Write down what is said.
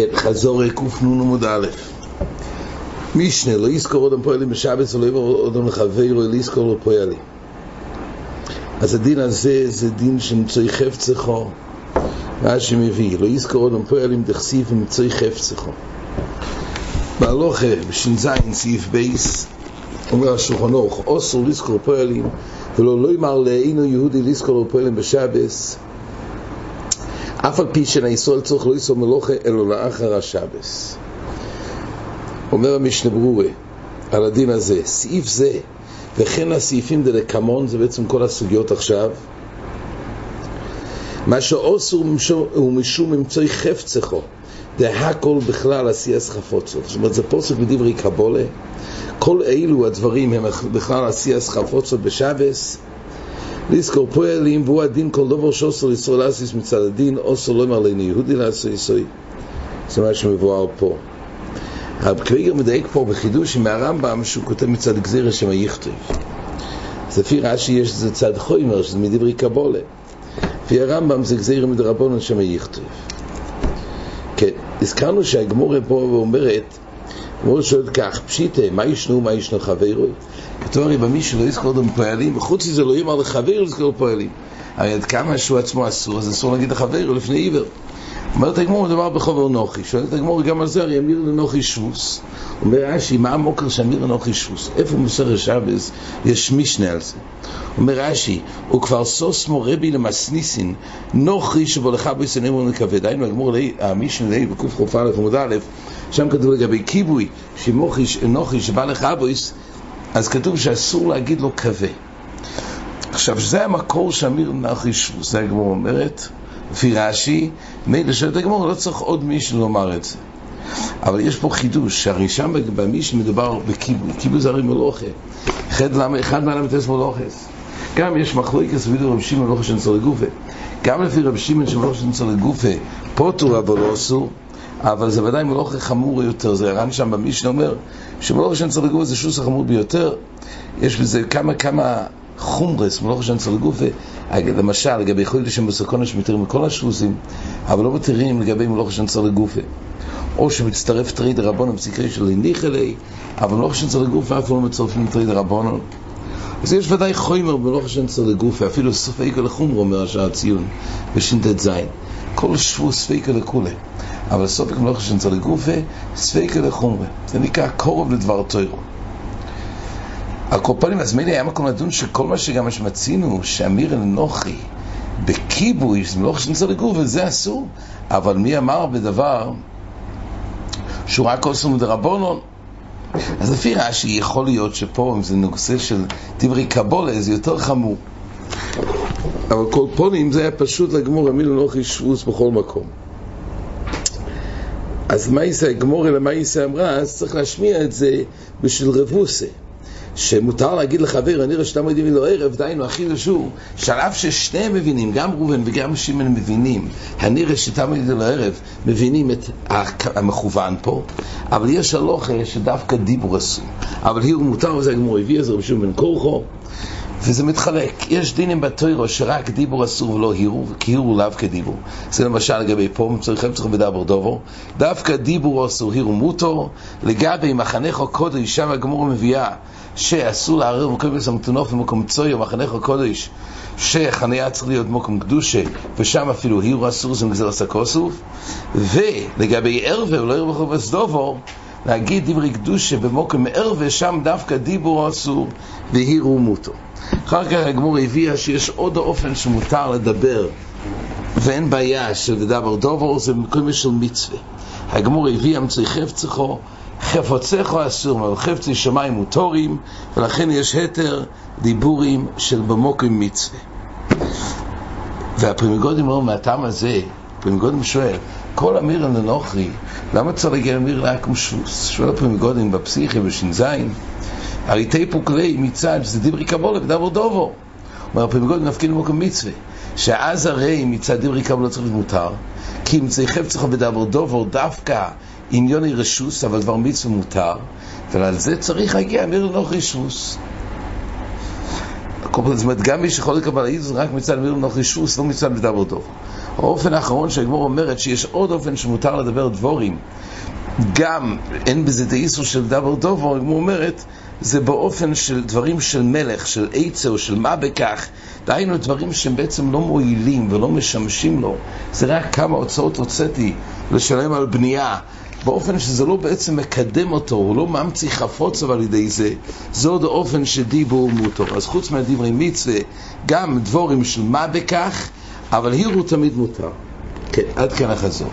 כן, חזור קנ" ע עמוד א' משנה, לא יזכור עוד פועלים בשבס ולא יבור עוד לחברו, לא יזכור עוד פועלים אז הדין הזה זה דין שמצוי חפצחו מה שמביא, לא יזכור עוד פועלים דכסיף ומצוי חפצחו בהלוכה, בש"ז, סעיף בייס אומר השולחן אורך, אוסר לזכור פועלים ולא לא יאמר לאינו יהודי לזכור פועלים בשבס אף על פי שנאסור צריך לא יסור מלוכה אלא לאחר השבס. אומר המשנה ברורה על הדין הזה, סעיף זה וכן הסעיפים דלקמון זה בעצם כל הסוגיות עכשיו. מה שאוסר הוא משום אמצעי חפצחו הכל בכלל עשייס חפוצות זאת אומרת זה פוסק בדברי קבולה. כל אלו הדברים הם בכלל עשייס חפוצות בשבס לזכור פועלים והוא הדין כל דבר שאוסר ישראל לעשיס מצד הדין אוסר לא אמר לנו יהודי לעשו יסוי זה מה שמבואר פה הרב קוויגר מדייק פה בחידוש עם הרמב"ם שהוא כותב מצד גזירה שמה יכתב אז לפי רש"י יש איזה צד חוימר שזה מדברי קבולה לפי הרמב"ם זה גזירה מדרבנון שמה יכתב כן, הזכרנו שהגמורה פה אומרת הגמורה שואלת כך, פשיטה, מה ישנו, מה ישנו חברוי? כתוב הרי במישהו לא יזכור אותם פועלים, וחוץ מזה לא יאמר לחבר לזכור פועלים. הרי עד כמה שהוא עצמו אסור, אז אסור להגיד לחבר לפני עיוור. אומרת הגמור דבר בחובר נוחי, שואלת הגמור גם על זה, הרי אמיר לנוחי שבוס. אומר רש"י, מה המוקר שאמיר לנוחי שבוס? איפה מוסר השבס? יש משנה על זה. אומר רש"י, הוא כבר סוס מורבי למסניסין, נוחי שבו לך ביסנים הוא נכבד. היינו, הגמור, המשנה לי בקוף א' עמוד א', שם כתוב לגבי כיבוי, שנוחי שבא לך בויס, אז כתוב שאסור להגיד לו כבה. עכשיו, זה המקור שאמיר נחי שבוס, זה הגמור אומרת, לפי רש"י, מילא שואלת הגמור, לא צריך עוד מישהו לומר את זה. אבל יש פה חידוש, שהרי שם במישהו מדובר בכיבוי, כיבוי זה הרי מלוכה. אחד למה, אחד מה למתס מלוכס. גם יש מחלוקס וידו רב שמעון מלוכה שנצור לגופה. גם לפי רב שמעון שמלוכה שנצור לגופה, פוטו אבל לא אסור. אבל זה ודאי מלוכה חמור יותר, זה הר"ן שם במשנה אומר שמלוכה שנצור לגופה זה שוס החמור ביותר. יש בזה כמה כמה חומרס, מלוכה שנצור לגופה, למשל לגבי חולי לשם בסקונה שמתירים מכל השוסים, אבל לא מתירים לגבי מלוכה שנצור לגופה. או שמצטרף טרי דרבנון פסיקרי של הניח אלי, אבל מלוכה שנצור לגופה אף לא מצטרפים טרי דרבנון. אז יש ודאי חומר במלוכה שנצור לגופה, אפילו סופיקה לחומר אומר השעה הציון, בש"ט זין. כל שבוע ספיקה לכולי. אבל סופק מלוכה שנצור לגופה, ספיקה לחומרה. זה נקרא קורב לדבר תוירו. על כל פנים, אז מילא היה מקום לדון שכל מה שגם מה שמצינו, שאמיר אנוכי בכיבוי, זה מלוכה שנצור לגופה, זה אסור. אבל מי אמר בדבר שהוא רק עושה מדרבנון? אז לפי רש"י יכול להיות שפה, אם זה נושא של דברי קבולה, זה יותר חמור. אבל כל פונים זה היה פשוט לגמור המילה נוחי שבוס בכל מקום. אז מה יישא הגמור אלא מה יישא אמרה, אז צריך להשמיע את זה בשביל רבוסה. שמותר להגיד לחבר, אני רואה שאתה מודיעים לי לו ערב, דיינו, אחי לשור, שעל אף ששניהם מבינים, גם ראובן וגם שמעון מבינים, הנראה שאתה מודיעים לו ערב, מבינים את המכוון פה, אבל יש הלוכה שדווקא דיבור אסור. אבל היא מותר, וזה הגמור הביא, אז רבי שמעון בן כורחו, וזה מתחלק. יש דינים בתוירו שרק דיבור אסור ולא הירו, כי הירו לאו כדיבור. זה למשל לגבי פה, צריכים צריך בדבר דובו. דווקא דיבור אסור, הירו מוטו. לגבי מחנך קודש, שם הגמור מביאה שאסור לערער במקום בסמטונוף במקום צוי או מחנך קודש, שחניה צריך להיות במקום קדושה, ושם אפילו הירו אסור, זה מגזר הסקוסוף. ולגבי ערווה, ולא ערווה חובס דובו, להגיד דברי קדושה במוקם ערווה, שם דווקא דיבור אסור והירו מוטו. אחר כך הגמור הביאה שיש עוד אופן שמותר לדבר ואין בעיה של לדבר דובר זה במקום של מצווה הגמור הביאה מצוי חפצחו חפוצחו אסור, אבל חפצי שמיים מוטורים ולכן יש היתר דיבורים של במוקם מצווה והפרימיגודים אומרים מהטעם הזה פרימיגודים שואל כל אמיר לנוכרי למה צריך להגיע אמיר רק משבוס? שואל הפרימיגודים בפסיכי בש"ז הרי תיפוק לי מצד שזה דיברי קבולה ודבר דובו אומר הפרימיגודים נפקיד במקום מצווה. שאז הרי מצד דיברי קבולה צריך להיות מותר כי אם זה חפצך בדבר דובו דווקא עניוני רשוס אבל דבר מצווה מותר ועל זה צריך להגיע אמיר לנוכרי רשוס זאת אומרת, גם מי שיכול לקבל איזון רק מצד אמיר לנוכרי רשוס, לא מצד בדבר דובו האופן האחרון שהגמור אומרת שיש עוד אופן שמותר לדבר דבורים גם אין בזה דאיסו של דבר דובר, הגמור אומרת זה באופן של דברים של מלך, של עצה או של מה בכך דהיינו דברים שהם בעצם לא מועילים ולא משמשים לו זה רק כמה הוצאות הוצאתי לשלם על בנייה באופן שזה לא בעצם מקדם אותו, הוא לא ממציא חפוץ על ידי זה, זה עוד האופן שדיבור מותר. אז חוץ מהדברי מצווה, גם דבורים של מה בכך, אבל הירו תמיד מותר. כן, עד כאן החזור.